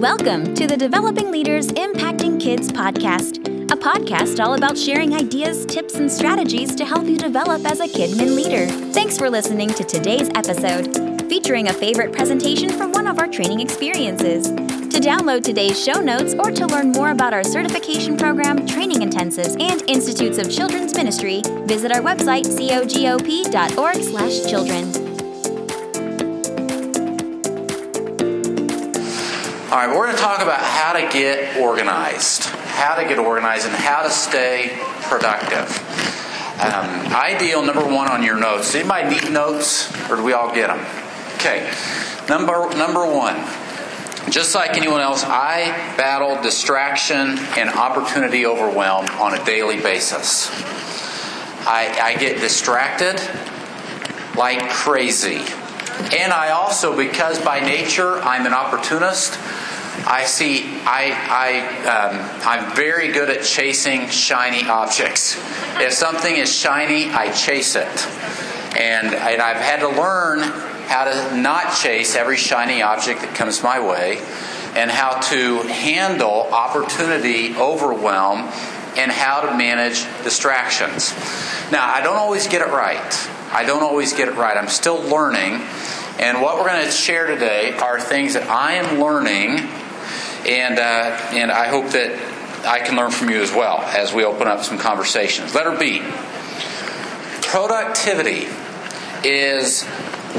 Welcome to the Developing Leaders Impacting Kids podcast, a podcast all about sharing ideas, tips, and strategies to help you develop as a Kidmin leader. Thanks for listening to today's episode, featuring a favorite presentation from one of our training experiences. To download today's show notes or to learn more about our certification program, training intensives, and Institutes of Children's Ministry, visit our website, cogop.org/children. All right, we're going to talk about how to get organized, how to get organized, and how to stay productive. Um, ideal number one on your notes. Anybody need notes, or do we all get them? Okay. Number number one. Just like anyone else, I battle distraction and opportunity overwhelm on a daily basis. I, I get distracted like crazy. And I also, because by nature I'm an opportunist, I see, I, I, um, I'm very good at chasing shiny objects. If something is shiny, I chase it. And, and I've had to learn how to not chase every shiny object that comes my way and how to handle opportunity overwhelm and how to manage distractions. Now, I don't always get it right. I don't always get it right. I'm still learning. And what we're going to share today are things that I am learning and uh, and I hope that I can learn from you as well as we open up some conversations. Letter B. Productivity is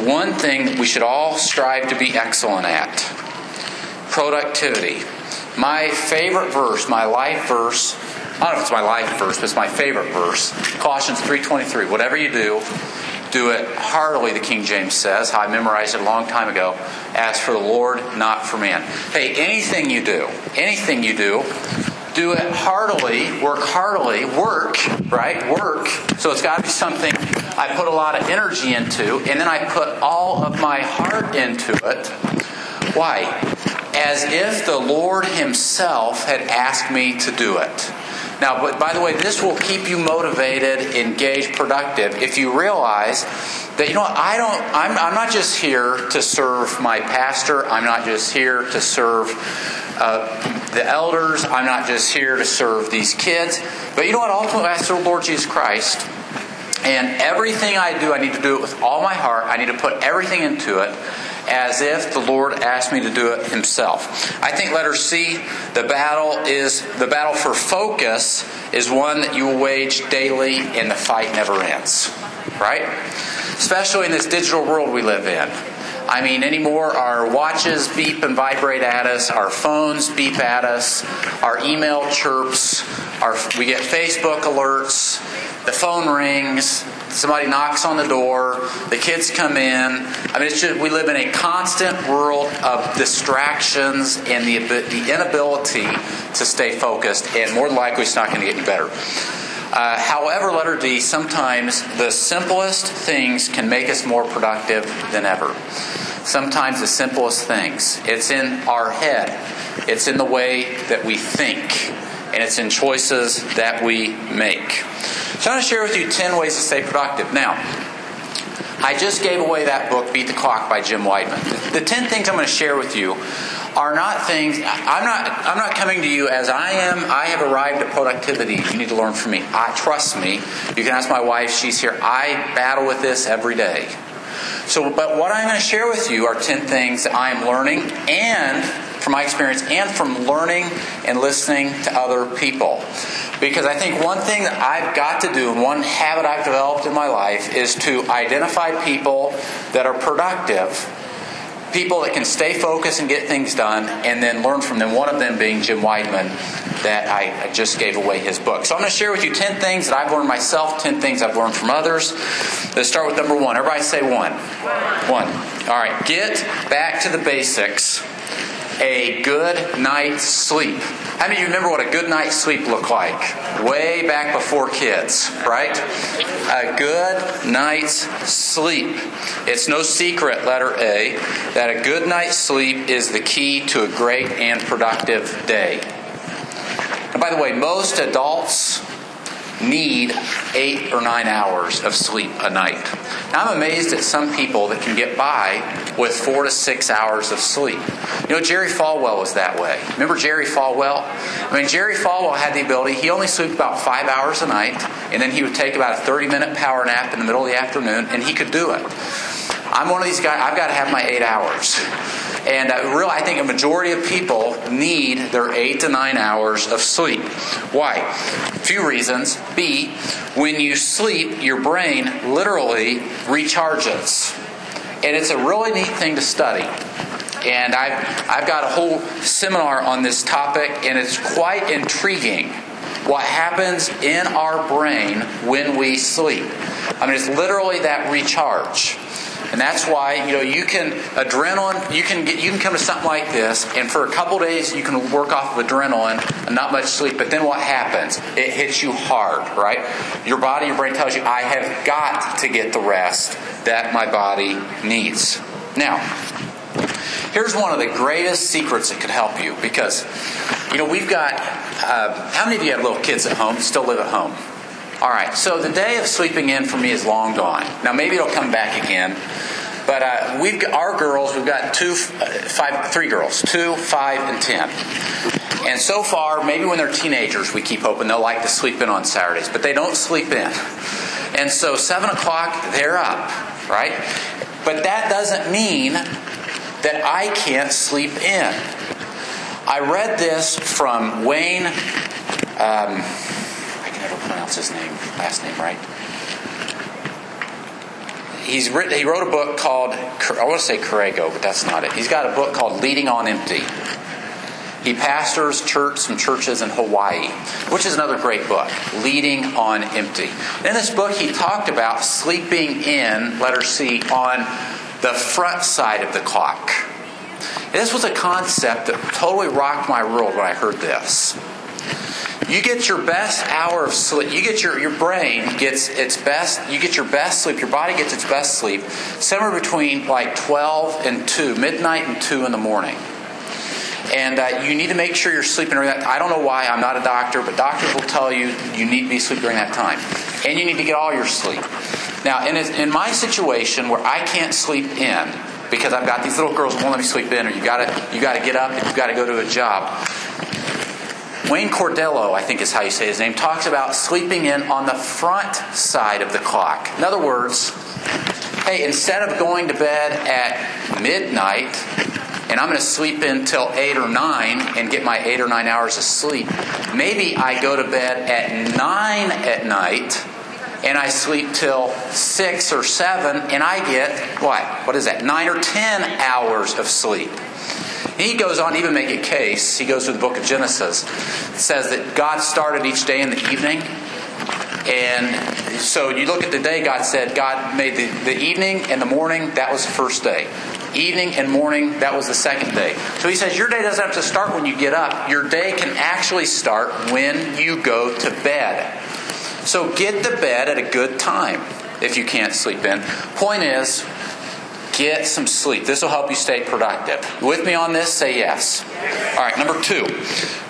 one thing we should all strive to be excellent at. Productivity. My favorite verse, my life verse, I don't know if it's my life verse, but it's my favorite verse. Colossians 3:23. Whatever you do, do it heartily, the King James says. I memorized it a long time ago. As for the Lord, not for man. Hey, anything you do, anything you do, do it heartily, work heartily, work, right? Work. So it's got to be something I put a lot of energy into, and then I put all of my heart into it. Why? As if the Lord Himself had asked me to do it. Now, but by the way, this will keep you motivated, engaged, productive if you realize that you know what, I don't. I'm, I'm not just here to serve my pastor. I'm not just here to serve uh, the elders. I'm not just here to serve these kids. But you know what? Ultimately, I serve Lord Jesus Christ. And everything I do, I need to do it with all my heart. I need to put everything into it as if the Lord asked me to do it himself. I think letter C, the battle is the battle for focus is one that you will wage daily and the fight never ends. Right? Especially in this digital world we live in. I mean, anymore, our watches beep and vibrate at us, our phones beep at us, our email chirps, our, we get Facebook alerts, the phone rings, somebody knocks on the door, the kids come in. I mean, it's just, we live in a constant world of distractions and the, the inability to stay focused, and more than likely, it's not going to get any better. Uh, however, letter D, sometimes the simplest things can make us more productive than ever. Sometimes the simplest things. It's in our head, it's in the way that we think, and it's in choices that we make. So I'm going to share with you 10 ways to stay productive. Now, I just gave away that book, Beat the Clock by Jim Wideman. The 10 things I'm going to share with you are not things I'm not I'm not coming to you as I am. I have arrived at productivity. You need to learn from me. I trust me. You can ask my wife. She's here. I battle with this every day. So but what I'm going to share with you are 10 things that I'm learning and from my experience and from learning and listening to other people. Because I think one thing that I've got to do, and one habit I've developed in my life, is to identify people that are productive, people that can stay focused and get things done, and then learn from them. One of them being Jim Wideman, that I just gave away his book. So I'm going to share with you 10 things that I've learned myself, 10 things I've learned from others. Let's start with number one. Everybody say one. One. All right. Get back to the basics a good night's sleep. How many of you remember what a good night's sleep looked like? Way back before kids, right? A good night's sleep. It's no secret, letter A, that a good night's sleep is the key to a great and productive day. And by the way, most adults need eight or nine hours of sleep a night. Now, I'm amazed at some people that can get by with four to six hours of sleep. You know, Jerry Falwell was that way. Remember Jerry Falwell? I mean, Jerry Falwell had the ability, he only slept about five hours a night, and then he would take about a 30 minute power nap in the middle of the afternoon, and he could do it. I'm one of these guys, I've got to have my eight hours. And uh, really, I think a majority of people need their eight to nine hours of sleep. Why? A few reasons. B, when you sleep, your brain literally recharges. And it's a really neat thing to study. And I've, I've got a whole seminar on this topic, and it's quite intriguing what happens in our brain when we sleep. I mean, it's literally that recharge. And that's why, you know, you can adrenaline, you can get you can come to something like this and for a couple days you can work off of adrenaline and not much sleep, but then what happens? It hits you hard, right? Your body, your brain tells you, I have got to get the rest that my body needs. Now, here's one of the greatest secrets that could help you because, you know, we've got, uh, how many of you have little kids at home, still live at home? All right, so the day of sleeping in for me is long gone. Now maybe it'll come back again, but uh, we've got our girls. We've got two, uh, five, three girls, two, five, and ten. And so far, maybe when they're teenagers, we keep hoping they'll like to sleep in on Saturdays, but they don't sleep in. And so seven o'clock, they're up, right? But that doesn't mean that I can't sleep in. I read this from Wayne. Um, never pronounce his name, last name right. He's written, he wrote a book called, I want to say Corrego, but that's not it. He's got a book called Leading on Empty. He pastors church, some churches in Hawaii, which is another great book, Leading on Empty. In this book, he talked about sleeping in, letter C, on the front side of the clock. This was a concept that totally rocked my world when I heard this. You get your best hour of sleep. You get your, your brain gets its best, you get your best sleep, your body gets its best sleep somewhere between like 12 and 2, midnight and 2 in the morning. And uh, you need to make sure you're sleeping during that. I don't know why, I'm not a doctor, but doctors will tell you you need to be sleeping during that time. And you need to get all your sleep. Now, in, in my situation where I can't sleep in, because I've got these little girls who won't let me sleep in, or you gotta you gotta get up and you gotta go to a job. Wayne Cordello, I think is how you say his name, talks about sleeping in on the front side of the clock. In other words, hey, instead of going to bed at midnight and I'm going to sleep in till 8 or 9 and get my 8 or 9 hours of sleep, maybe I go to bed at 9 at night and I sleep till 6 or 7 and I get what? What is that? 9 or 10 hours of sleep. He goes on to even make a case. He goes through the book of Genesis. Says that God started each day in the evening. And so you look at the day, God said, God made the, the evening and the morning, that was the first day. Evening and morning, that was the second day. So he says, Your day doesn't have to start when you get up. Your day can actually start when you go to bed. So get to bed at a good time if you can't sleep in. Point is, Get some sleep. This will help you stay productive. With me on this? Say yes. All right, number two,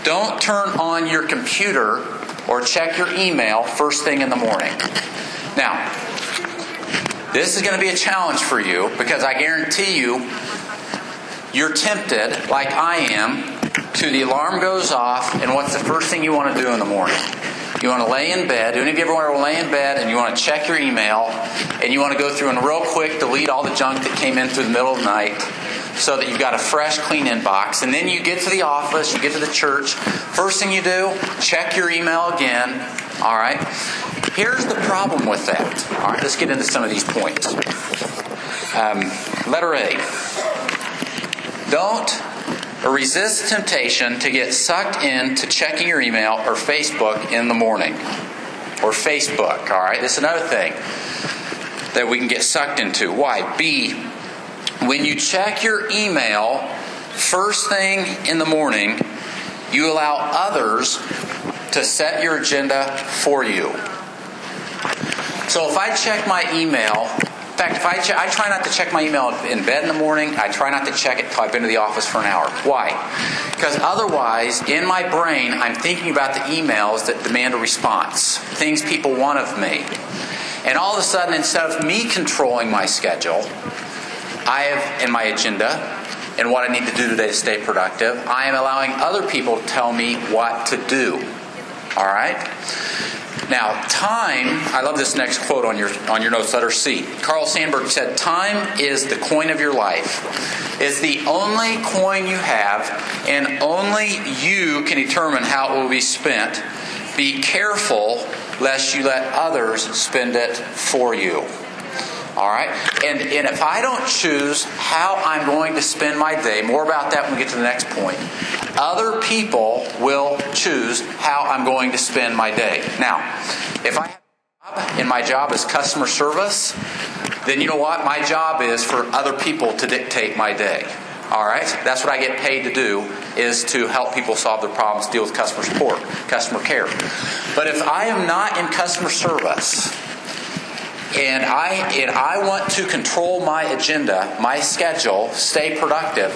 don't turn on your computer or check your email first thing in the morning. Now, this is going to be a challenge for you because I guarantee you, you're tempted, like I am, to the alarm goes off, and what's the first thing you want to do in the morning? You want to lay in bed. Do any of you ever want to lay in bed and you want to check your email and you want to go through and real quick delete all the junk that came in through the middle of the night so that you've got a fresh, clean inbox. And then you get to the office, you get to the church. First thing you do, check your email again. All right. Here's the problem with that. All right, let's get into some of these points. Um, letter A. Don't or resist temptation to get sucked into checking your email or Facebook in the morning. Or Facebook, all right? This is another thing that we can get sucked into. Why? B, when you check your email first thing in the morning, you allow others to set your agenda for you. So if I check my email fact, if I, ch- I try not to check my email in bed in the morning, I try not to check it until I've been to the office for an hour. Why? Because otherwise, in my brain, I'm thinking about the emails that demand a response, things people want of me. And all of a sudden, instead of me controlling my schedule, I have in my agenda and what I need to do today to stay productive, I am allowing other people to tell me what to do. All right? Now, time, I love this next quote on your on your notes, letter C. Carl Sandburg said, Time is the coin of your life. It's the only coin you have, and only you can determine how it will be spent. Be careful lest you let others spend it for you. All right? And, and if I don't choose how I'm going to spend my day, more about that when we get to the next point, other people will choose how I'm going to spend my day. Now, if I have a job and my job is customer service, then you know what? My job is for other people to dictate my day. All right? That's what I get paid to do is to help people solve their problems, deal with customer support, customer care. But if I am not in customer service, and I and I want to control my agenda, my schedule, stay productive,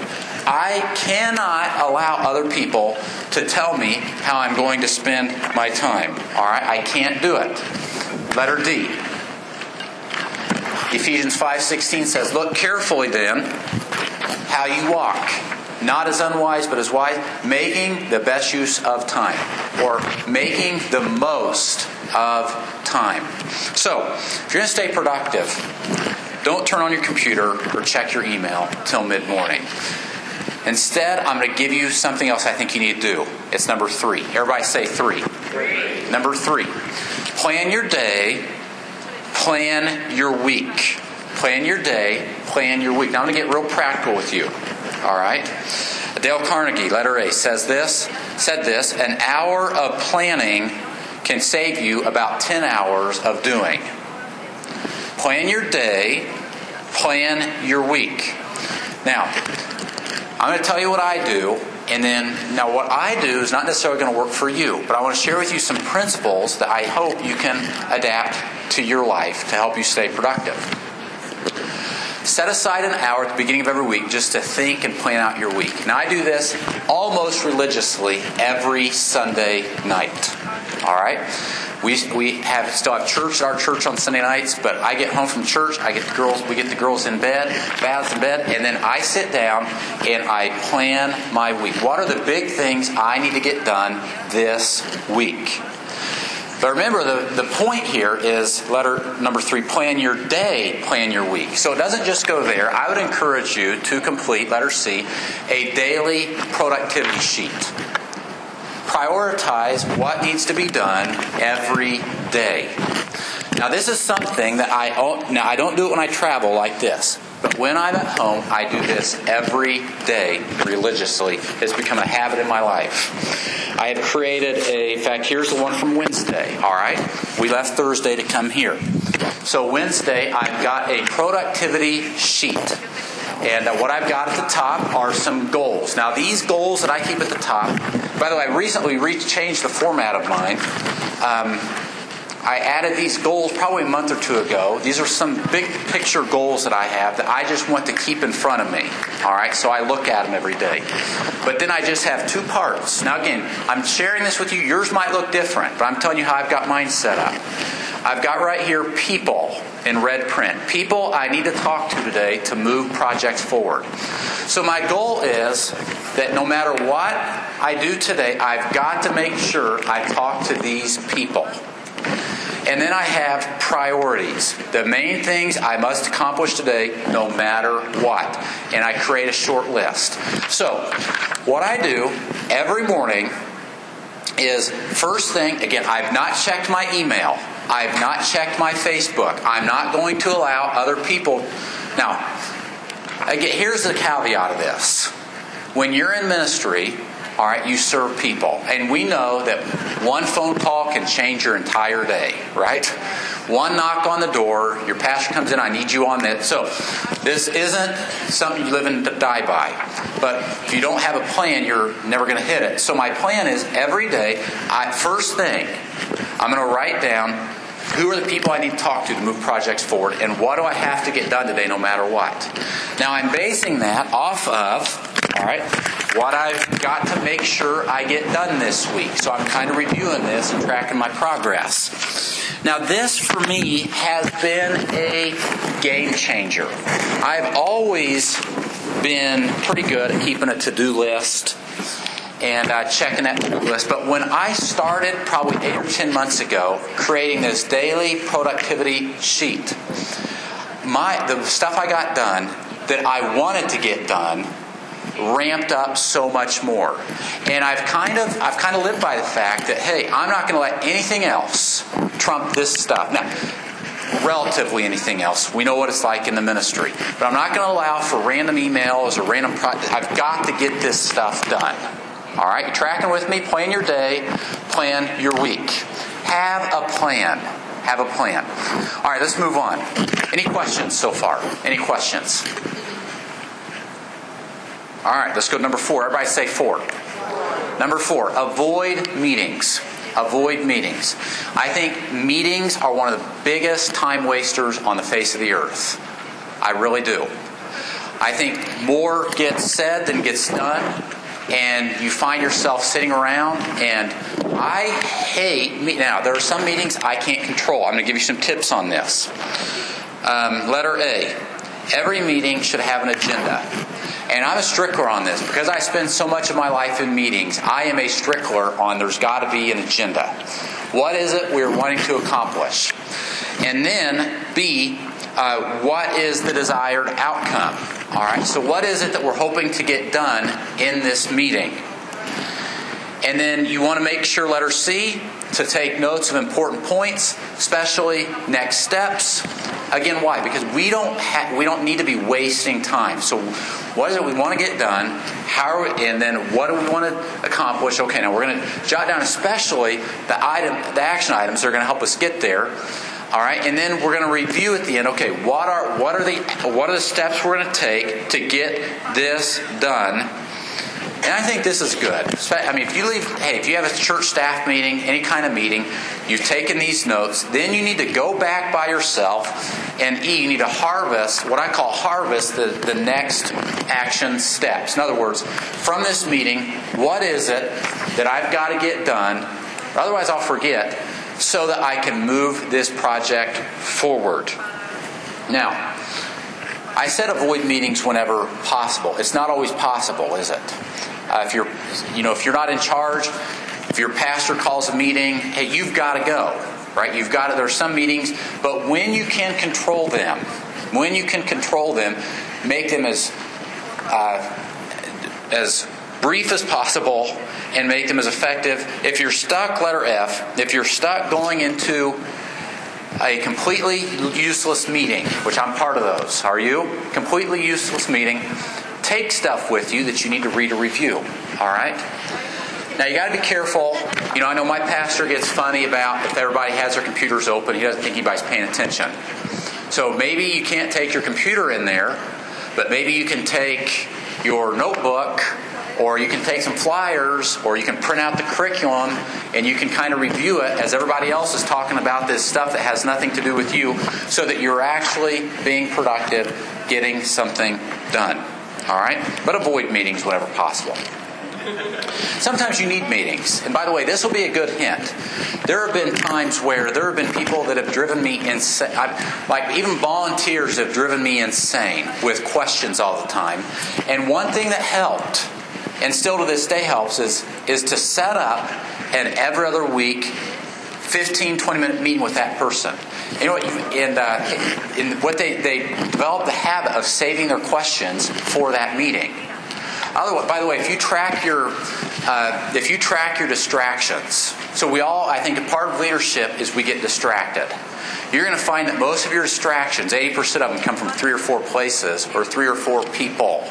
I cannot allow other people to tell me how I'm going to spend my time. All right? I can't do it. Letter D. Ephesians 5:16 says, "Look carefully then how you walk, not as unwise but as wise, making the best use of time or making the most of time." So, if you're going to stay productive, don't turn on your computer or check your email till mid-morning. Instead, I'm going to give you something else I think you need to do. It's number three. Everybody say three. three. Number three. Plan your day, plan your week. Plan your day, plan your week. Now I'm going to get real practical with you. All right? Dale Carnegie, letter A, says this, said this, an hour of planning can save you about 10 hours of doing. Plan your day, plan your week. Now, I'm going to tell you what I do, and then now what I do is not necessarily going to work for you, but I want to share with you some principles that I hope you can adapt to your life to help you stay productive. Set aside an hour at the beginning of every week just to think and plan out your week. Now, I do this almost religiously every Sunday night. All right? We, we have still have church at our church on Sunday nights, but I get home from church, I get the girls, we get the girls in bed, baths in bed, and then I sit down and I plan my week. What are the big things I need to get done this week? But remember, the, the point here is letter number three plan your day, plan your week. So it doesn't just go there. I would encourage you to complete, letter C, a daily productivity sheet prioritize what needs to be done every day. Now, this is something that I now I don't do it when I travel like this, but when I'm at home, I do this every day religiously. It's become a habit in my life. I have created a. In fact, here's the one from Wednesday. All right, we left Thursday to come here. So Wednesday, I've got a productivity sheet. And uh, what I've got at the top are some goals. Now, these goals that I keep at the top, by the way, I recently re- changed the format of mine. Um, I added these goals probably a month or two ago. These are some big picture goals that I have that I just want to keep in front of me. All right, so I look at them every day. But then I just have two parts. Now, again, I'm sharing this with you. Yours might look different, but I'm telling you how I've got mine set up. I've got right here people in red print. People I need to talk to today to move projects forward. So my goal is that no matter what I do today, I've got to make sure I talk to these people. And then I have priorities. The main things I must accomplish today, no matter what. And I create a short list. So, what I do every morning is first thing, again, I've not checked my email. I've not checked my Facebook. I'm not going to allow other people. Now, again, here's the caveat of this. When you're in ministry, all right, you serve people. And we know that one phone call can change your entire day, right? One knock on the door, your pastor comes in, I need you on that. So, this isn't something you live and die by. But if you don't have a plan, you're never going to hit it. So, my plan is every day, I, first thing, I'm going to write down Who are the people I need to talk to to move projects forward? And what do I have to get done today no matter what? Now, I'm basing that off of, all right, what I've got to make sure I get done this week. So I'm kind of reviewing this and tracking my progress. Now, this for me has been a game changer. I've always been pretty good at keeping a to do list and uh, checking that to-do list. But when I started, probably eight or ten months ago, creating this daily productivity sheet, my the stuff I got done that I wanted to get done ramped up so much more. And I've kind of I've kind of lived by the fact that hey, I'm not going to let anything else trump this stuff. Now, relatively anything else. We know what it's like in the ministry. But I'm not going to allow for random emails or random pro- I've got to get this stuff done. All right, you tracking with me? Plan your day, plan your week. Have a plan. Have a plan. All right, let's move on. Any questions so far? Any questions? All right, let's go to number four. Everybody say four. Number four, avoid meetings. Avoid meetings. I think meetings are one of the biggest time wasters on the face of the earth. I really do. I think more gets said than gets done, and you find yourself sitting around. And I hate me now. There are some meetings I can't control. I'm going to give you some tips on this. Um, letter A: Every meeting should have an agenda. And I'm a strickler on this because I spend so much of my life in meetings. I am a strickler on there's got to be an agenda. What is it we're wanting to accomplish? And then B, uh, what is the desired outcome? All right, so what is it that we're hoping to get done in this meeting? And then you want to make sure, letter C, to take notes of important points, especially next steps. Again, why? Because we don't ha- we don't need to be wasting time. So, what is it we want to get done? How we, and then what do we want to accomplish? Okay, now we're going to jot down especially the item, the action items that are going to help us get there. All right, and then we're going to review at the end. Okay, what are what are the what are the steps we're going to take to get this done? And I think this is good. I mean, if you leave, hey, if you have a church staff meeting, any kind of meeting, you've taken these notes, then you need to go back by yourself and E, you need to harvest, what I call harvest, the, the next action steps. In other words, from this meeting, what is it that I've got to get done? Otherwise, I'll forget, so that I can move this project forward. Now, I said avoid meetings whenever possible. It's not always possible, is it? Uh, if you're, you know, if you're not in charge, if your pastor calls a meeting, hey, you've got to go, right? You've got to. There are some meetings, but when you can control them, when you can control them, make them as uh, as brief as possible and make them as effective. If you're stuck, letter F. If you're stuck going into a completely useless meeting, which I'm part of those. Are you? Completely useless meeting. Take stuff with you that you need to read or review. All right? Now you got to be careful. You know, I know my pastor gets funny about if everybody has their computers open, he doesn't think anybody's paying attention. So maybe you can't take your computer in there, but maybe you can take your notebook or you can take some flyers or you can print out the curriculum and you can kind of review it as everybody else is talking about this stuff that has nothing to do with you so that you're actually being productive getting something done all right but avoid meetings whenever possible Sometimes you need meetings. And by the way, this will be a good hint. There have been times where there have been people that have driven me insane. Like even volunteers have driven me insane with questions all the time. And one thing that helped and still to this day helps is, is to set up an every other week 15, 20 minute meeting with that person. You know, and uh, in what they, they develop the habit of saving their questions for that meeting. Otherwise, by the way, if you track your uh, if you track your distractions, so we all, I think, a part of leadership is we get distracted you're going to find that most of your distractions, 80% of them, come from three or four places or three or four people.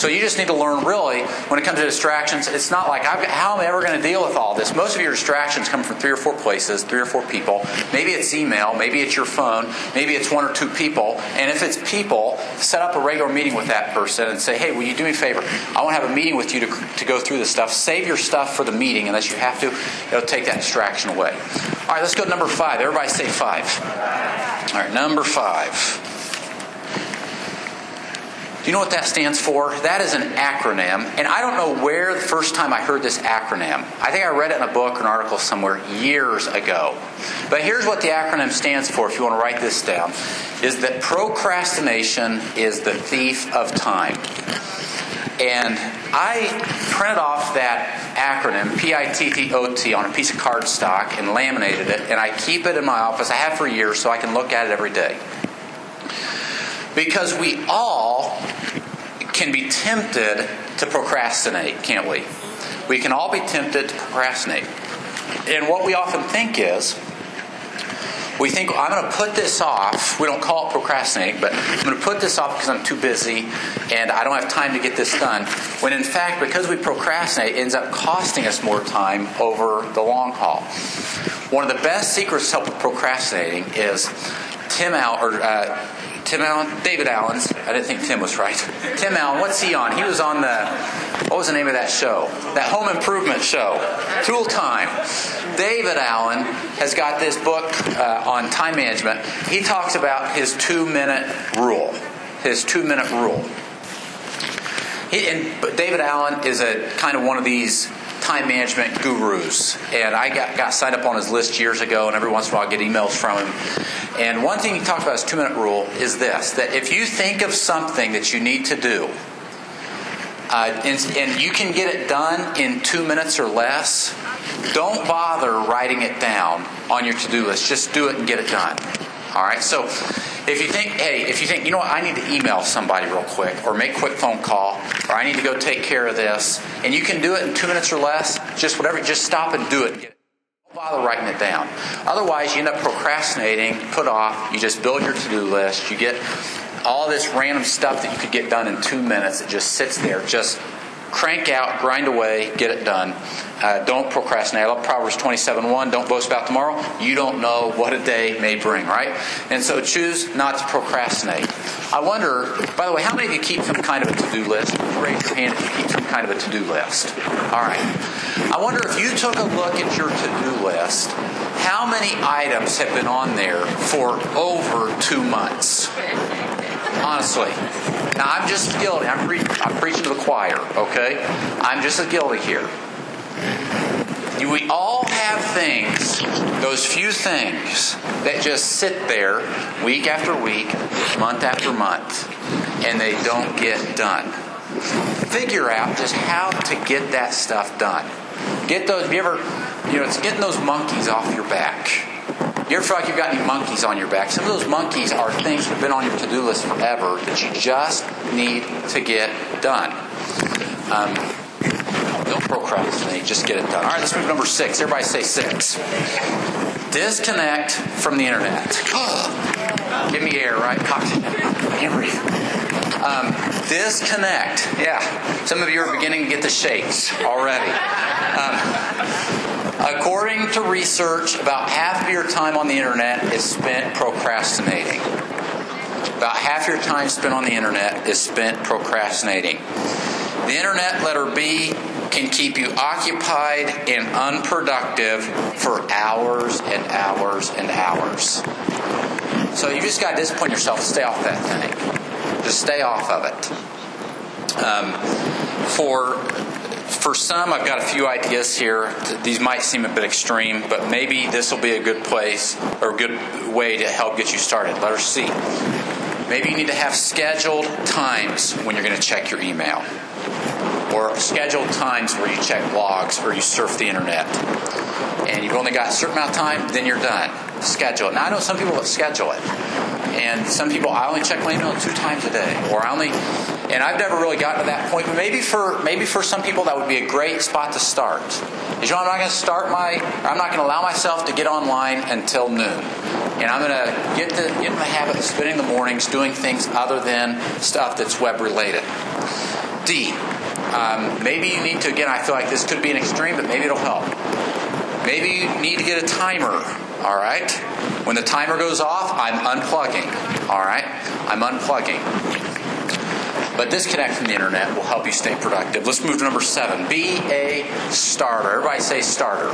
So you just need to learn really, when it comes to distractions, it's not like, how am I ever going to deal with all this? Most of your distractions come from three or four places, three or four people. Maybe it's email, maybe it's your phone, maybe it's one or two people. And if it's people, set up a regular meeting with that person and say, hey, will you do me a favor? I want to have a meeting with you to, to go through this stuff. Save your stuff for the meeting unless you have to. It'll take that distraction away. All right, let's go to number five. Everybody say five. All right, number five. Do you know what that stands for? That is an acronym. And I don't know where the first time I heard this acronym. I think I read it in a book or an article somewhere years ago. But here's what the acronym stands for if you want to write this down is that procrastination is the thief of time. And I printed off that acronym, P I T T O T, on a piece of cardstock and laminated it, and I keep it in my office. I have for years so I can look at it every day. Because we all can be tempted to procrastinate, can't we? We can all be tempted to procrastinate. And what we often think is, we think, I'm going to put this off. We don't call it procrastinating, but I'm going to put this off because I'm too busy and I don't have time to get this done. When in fact, because we procrastinate, it ends up costing us more time over the long haul. One of the best secrets to help with procrastinating is Tim Al, or uh, Tim Allen, David Allen's. I didn't think Tim was right. Tim Allen, what's he on? He was on the, what was the name of that show? That home improvement show, Tool Time. David Allen has got this book uh, on time management. He talks about his two minute rule. His two minute rule. He, and David Allen is a kind of one of these time management gurus. And I got, got signed up on his list years ago, and every once in a while I get emails from him. And one thing he talked about his two minute rule is this that if you think of something that you need to do, uh, and, and you can get it done in two minutes or less, don't bother writing it down on your to do list. Just do it and get it done. All right? So if you think, hey, if you think, you know what, I need to email somebody real quick, or make a quick phone call, or I need to go take care of this, and you can do it in two minutes or less, just whatever, just stop and do it. Don't bother writing it down. Otherwise, you end up procrastinating, put off, you just build your to do list, you get all this random stuff that you could get done in two minutes, it just sits there, just crank out, grind away, get it done. Uh, don't procrastinate. I love Proverbs 27 1. Don't boast about tomorrow. You don't know what a day may bring, right? And so choose not to procrastinate. I wonder, by the way, how many of you keep some kind of a to do list? Raise your hand if you keep some kind of a to do list. All right. I wonder if you took a look at your to do list, how many items have been on there for over two months? Honestly. Now, I'm just guilty. I'm, pre- I'm preaching to the choir, okay? I'm just as guilty here. We all have things, those few things, that just sit there week after week, month after month, and they don't get done. Figure out just how to get that stuff done. Get those, you ever, you know, it's getting those monkeys off your back. You ever feel like you've got any monkeys on your back? Some of those monkeys are things that have been on your to do list forever that you just need to get done. Um, don't procrastinate, just get it done. All right, let's move to number six. Everybody say six. Disconnect from the internet. Give me air, right? Can't breathe. Um, disconnect. Yeah. Some of you are beginning to get the shakes already. Um, According to research, about half of your time on the internet is spent procrastinating. About half your time spent on the internet is spent procrastinating. The internet, letter B, can keep you occupied and unproductive for hours and hours and hours. So you just got to discipline yourself to stay off that thing. Just stay off of it. Um, for for some, I've got a few ideas here. These might seem a bit extreme, but maybe this will be a good place or a good way to help get you started. Letter C. Maybe you need to have scheduled times when you're going to check your email, or scheduled times where you check blogs or you surf the internet. And you've only got a certain amount of time, then you're done. Schedule it. Now, I know some people that schedule it. And some people, I only check my email two times a day, or I only and I've never really gotten to that point. But maybe for maybe for some people that would be a great spot to start. Is you know I'm not going to start my I'm not going to allow myself to get online until noon, and I'm going to get the get in the habit of spending the mornings doing things other than stuff that's web related. D. Um, maybe you need to again. I feel like this could be an extreme, but maybe it'll help. Maybe you need to get a timer. All right. When the timer goes off, I'm unplugging. All right. I'm unplugging. but disconnect from the internet will help you stay productive. Let's move to number seven. Be a starter. Everybody say starter.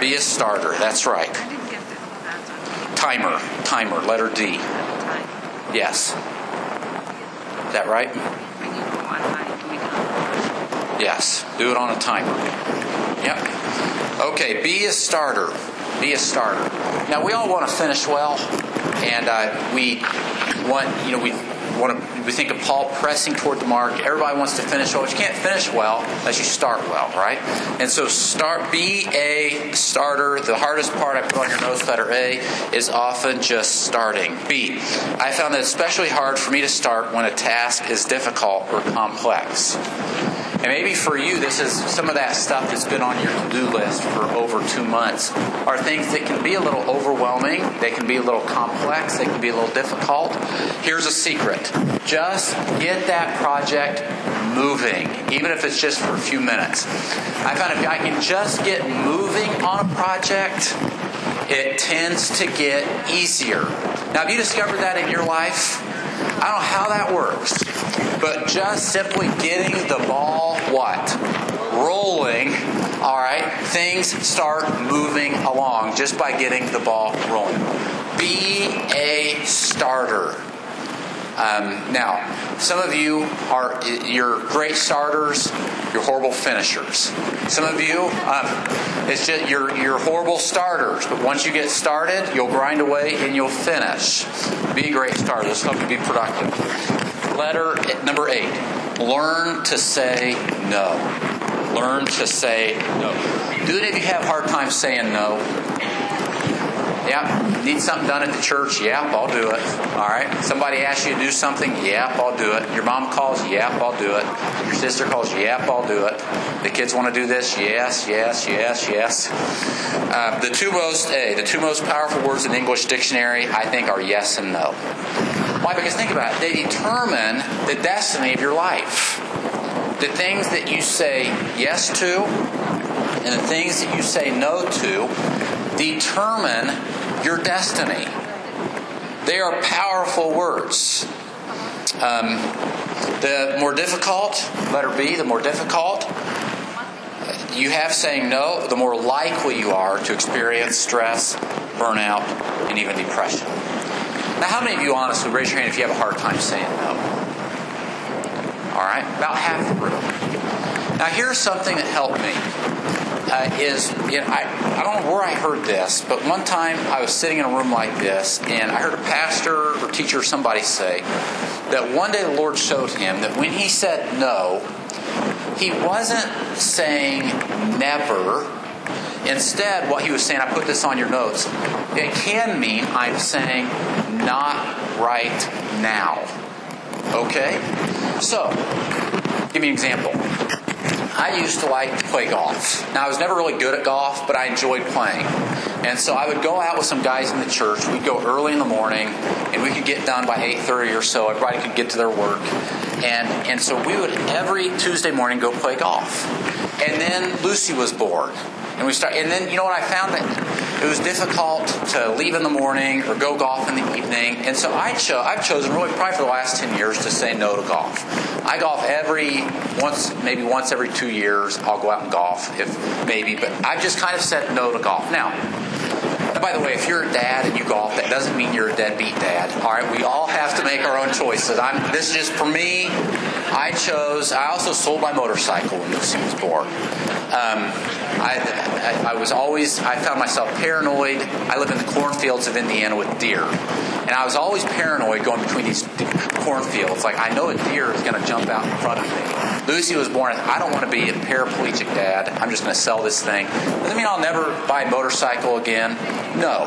Be a starter. That's right. I didn't get that. Timer. Timer. Letter D. Yes. Is that right? Yes. Do it on a timer. Yep. Okay. Be a starter. Be a starter. Now we all want to finish well, and uh, we want you know we want to we think of Paul pressing toward the mark. Everybody wants to finish well, but you can't finish well unless you start well, right? And so start be a starter. The hardest part I put on your notes letter A is often just starting. B. I found that especially hard for me to start when a task is difficult or complex. And maybe for you, this is some of that stuff that's been on your to do list for over two months are things that can be a little overwhelming, they can be a little complex, they can be a little difficult. Here's a secret just get that project moving, even if it's just for a few minutes. I found if I can just get moving on a project, it tends to get easier. Now, have you discovered that in your life? I don't know how that works, but just simply getting the ball what? Rolling, all right, things start moving along just by getting the ball rolling. Be a starter. Um, now, some of you are you're great starters, you're horrible finishers. Some of you, um, it's just you're you're horrible starters, but once you get started, you'll grind away and you'll finish. Be a great starter. Help you be productive. Letter number eight: Learn to say no. Learn to say no. Do any of you have hard time saying no? Yep. Need something done at the church? Yep, I'll do it. All right. Somebody asks you to do something? Yep, I'll do it. Your mom calls? Yep, I'll do it. Your sister calls? Yep, I'll do it. The kids want to do this? Yes, yes, yes, yes. Uh, the two most a the two most powerful words in English dictionary, I think, are yes and no. Why? Because think about it. They determine the destiny of your life. The things that you say yes to and the things that you say no to determine your destiny. They are powerful words. Um, the more difficult, letter B, the more difficult you have saying no, the more likely you are to experience stress, burnout, and even depression. Now, how many of you honestly raise your hand if you have a hard time saying no? All right, about half the room. Now, here's something that helped me uh, is you know, I, I don't know where I heard this, but one time I was sitting in a room like this, and I heard a pastor or teacher or somebody say that one day the Lord showed him that when he said no, he wasn't saying never. Instead, what he was saying, I put this on your notes, it can mean I'm saying not right now. Okay? So, give me an example. I used to like to play golf. Now, I was never really good at golf, but I enjoyed playing. And so I would go out with some guys in the church. We'd go early in the morning, and we could get done by 8.30 or so. Everybody could get to their work. And, and so we would every Tuesday morning go play golf. And then Lucy was born. And we start, and then you know what I found that it was difficult to leave in the morning or go golf in the evening. And so I cho- I've chosen really probably for the last ten years to say no to golf. I golf every once, maybe once every two years. I'll go out and golf if maybe, but I've just kind of said no to golf. Now, and by the way, if you're a dad and you golf, that doesn't mean you're a deadbeat dad. All right, we all have to make our own choices. I'm, this is just for me. I chose. I also sold my motorcycle when Lucy was born. Um, I, I, was always. I found myself paranoid. I live in the cornfields of Indiana with deer, and I was always paranoid going between these cornfields. Like I know a deer is going to jump out in front of me. Lucy was born. I don't want to be a paraplegic dad. I'm just going to sell this thing. Doesn't mean I'll never buy a motorcycle again. No.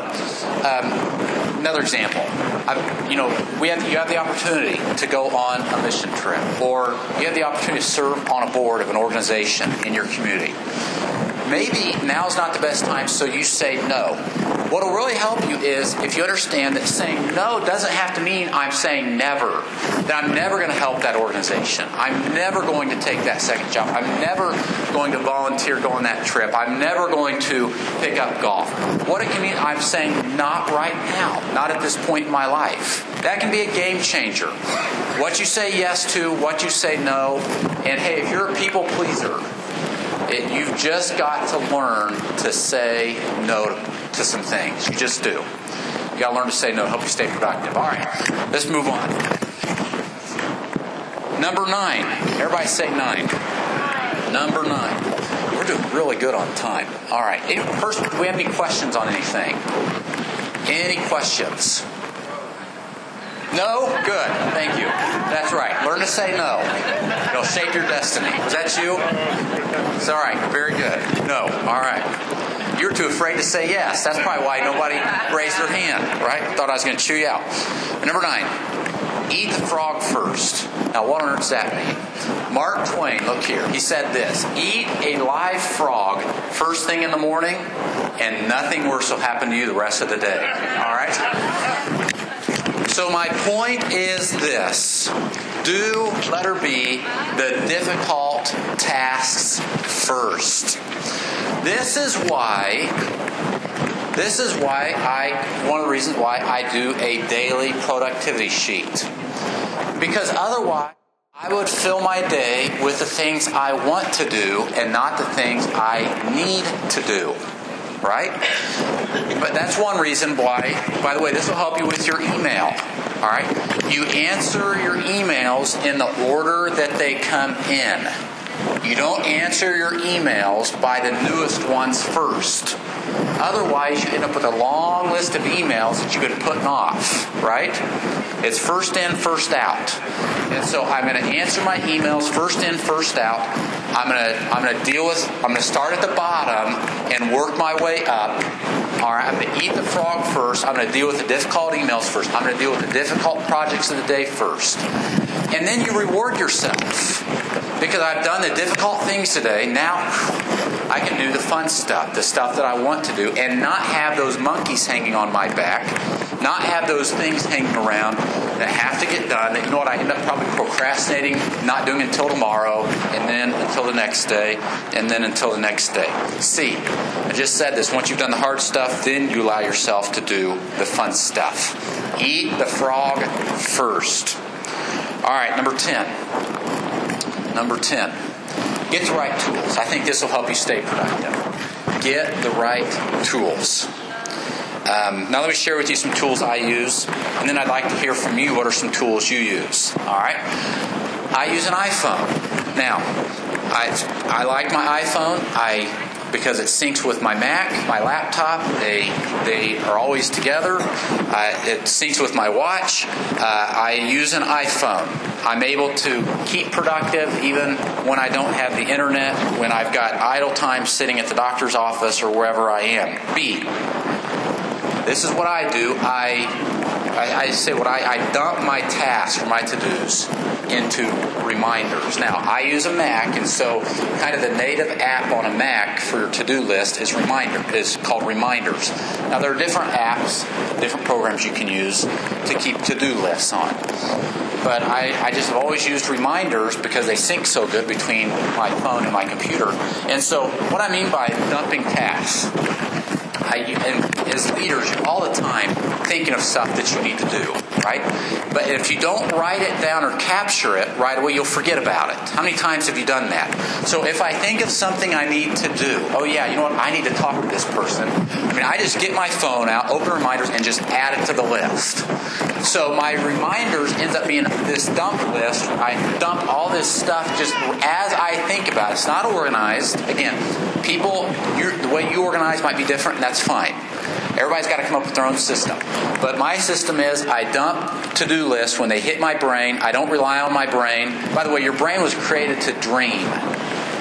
Um, another example. I, you know, we have you have the opportunity to go on a mission trip, or you have the opportunity to serve on a board of an organization in your community. Maybe now's not the best time, so you say no. What will really help you is if you understand that saying no doesn't have to mean I'm saying never, that I'm never going to help that organization. I'm never going to take that second job. I'm never going to volunteer go on that trip. I'm never going to pick up golf. What it can mean, I'm saying not right now, not at this point in my life. That can be a game changer. What you say yes to, what you say no, and hey, if you're a people pleaser, it, you've just got to learn to say no to some things. You just do. You got to learn to say no help you stay productive. All right, let's move on. Number nine. Everybody say nine. Number nine. We're doing really good on time. All right. First, do we have any questions on anything? Any questions? No? Good. Thank you. That's right. Learn to say no. It'll shape your destiny. Was that you? It's all right. Very good. No. All right. You're too afraid to say yes. That's probably why nobody raised their hand, right? Thought I was going to chew you out. Number nine, eat the frog first. Now, what on earth does that mean? Mark Twain, look here. He said this Eat a live frog first thing in the morning, and nothing worse will happen to you the rest of the day. All right? So, my point is this do, letter B, the difficult tasks first. This is why. This is why I, one of the reasons why I do a daily productivity sheet. Because otherwise, I would fill my day with the things I want to do and not the things I need to do right? But that's one reason why, by the way, this will help you with your email, all right? You answer your emails in the order that they come in. You don't answer your emails by the newest ones first. Otherwise, you end up with a long list of emails that you've been putting off, right? It's first in, first out. And so I'm going to answer my emails first in, first out. I'm going to I'm to deal with I'm to start at the bottom and work my way up. All right, I'm going to eat the frog first. I'm going to deal with the difficult emails first. I'm going to deal with the difficult projects of the day first. And then you reward yourself because I've done the difficult things today. Now I can do the fun stuff, the stuff that I want to do, and not have those monkeys hanging on my back, not have those things hanging around that have to get done. That you know what I end up probably procrastinating, not doing until tomorrow, and then until the next day, and then until the next day. See, I just said this. Once you've done the hard stuff, then you allow yourself to do the fun stuff. Eat the frog first. All right, number 10. Number 10. Get the right tools. I think this will help you stay productive. Get the right tools. Um, now, let me share with you some tools I use, and then I'd like to hear from you what are some tools you use. All right? I use an iPhone. Now, I, I like my iPhone. I because it syncs with my Mac, my laptop. They they are always together. It syncs with my watch. Uh, I use an iPhone. I'm able to keep productive even when I don't have the internet, when I've got idle time sitting at the doctor's office or wherever I am. B. This is what I do. I I, I say what I, I dump my tasks or my to dos into reminders. Now, I use a Mac, and so kind of the native app on a Mac for your to do list is Reminder is called Reminders. Now, there are different apps, different programs you can use to keep to do lists on. But I, I just have always used reminders because they sync so good between my phone and my computer. And so, what I mean by dumping tasks And as leaders, you're all the time thinking of stuff that you need to do, right? But if you don't write it down or capture it right away, you'll forget about it. How many times have you done that? So if I think of something I need to do, oh yeah, you know what? I need to talk to this person. I mean, I just get my phone out, open reminders, and just add it to the list. So my reminders ends up being this dump list. I dump all this stuff just as I think about it. It's not organized. Again, people, the way you organize might be different, and that's fine. Everybody's got to come up with their own system. But my system is I dump to do lists when they hit my brain. I don't rely on my brain. By the way, your brain was created to dream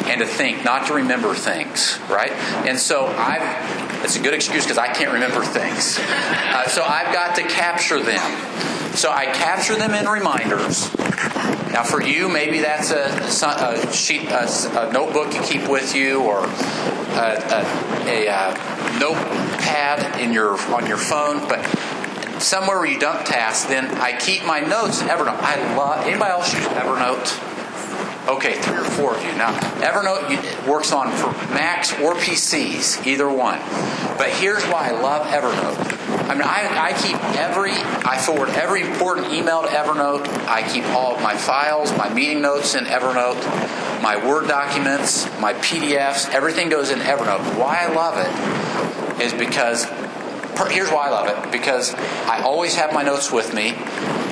and to think, not to remember things, right? And so I've, it's a good excuse because I can't remember things. Uh, so I've got to capture them. So I capture them in reminders. Now, for you, maybe that's a, a sheet, a, a, notebook you keep with you, or a, a uh, notepad in your on your phone, but somewhere where you dump tasks, then I keep my notes in Evernote. I love anybody else use Evernote? Okay, three or four of you. Now, Evernote works on for Macs or PCs, either one. But here's why I love Evernote. I mean, I, I keep every, I forward every important email to Evernote. I keep all of my files, my meeting notes in Evernote, my Word documents, my PDFs, everything goes in Evernote. Why I love it is because here's why I love it because I always have my notes with me.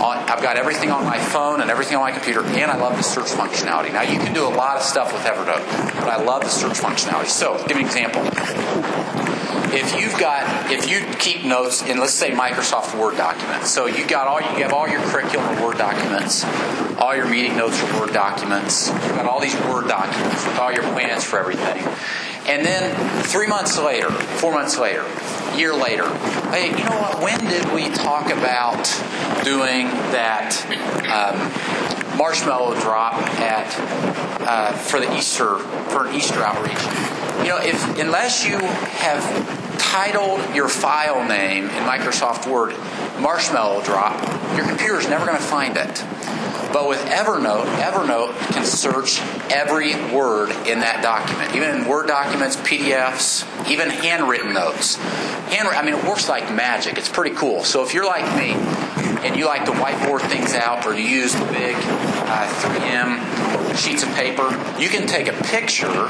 I've got everything on my phone and everything on my computer, and I love the search functionality. Now, you can do a lot of stuff with Evernote, but I love the search functionality. So, give me an example. If you've got, if you keep notes in, let's say, Microsoft Word documents, so you got all, you have all your curriculum Word documents, all your meeting notes are Word documents, you've got all these Word documents with all your plans for everything. And then three months later, four months later, year later, hey, you know what? When did we talk about doing that um, marshmallow drop at uh, for the Easter for an Easter outreach? You know, if unless you have titled your file name in Microsoft Word marshmallow drop, your computer is never going to find it. But with Evernote, Evernote can search every word in that document, even in Word documents, PDFs, even handwritten notes. I mean, it works like magic. It's pretty cool. So if you're like me and you like to whiteboard things out or you use the big uh, 3M sheets of paper, you can take a picture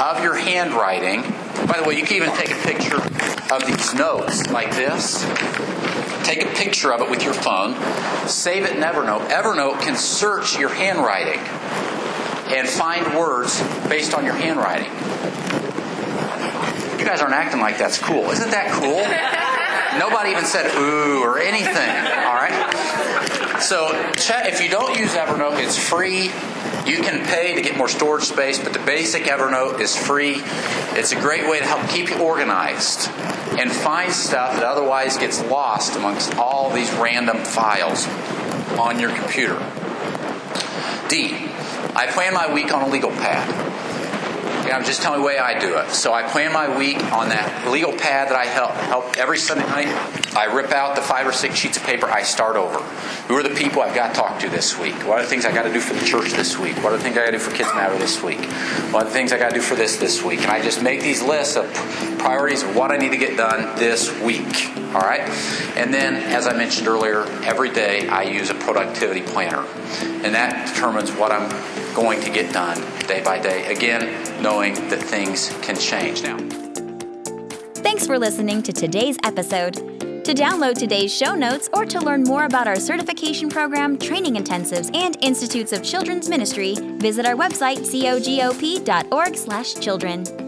of your handwriting. By the way, you can even take a picture of these notes like this Take a picture of it with your phone, save it in Evernote. Evernote can search your handwriting and find words based on your handwriting. You guys aren't acting like that's cool. Isn't that cool? Nobody even said ooh or anything. All right? So, if you don't use Evernote, it's free. You can pay to get more storage space, but the basic Evernote is free. It's a great way to help keep you organized and find stuff that otherwise gets lost amongst all these random files on your computer. D. I plan my week on a legal pad. I'm just telling you the way I do it. So I plan my week on that legal pad that I help, help every Sunday night. I rip out the five or six sheets of paper. I start over. Who are the people I've got to talk to this week? What are the things I got to do for the church this week? What are the things I got to do for Kids Matter this week? What are the things I got to do for this this week? And I just make these lists of priorities of what I need to get done this week. All right? And then, as I mentioned earlier, every day I use a productivity planner. And that determines what I'm going to get done day by day. Again, knowing that things can change now. Thanks for listening to today's episode. To download today's show notes or to learn more about our certification program, training intensives, and Institutes of Children's Ministry, visit our website cogop.org/children.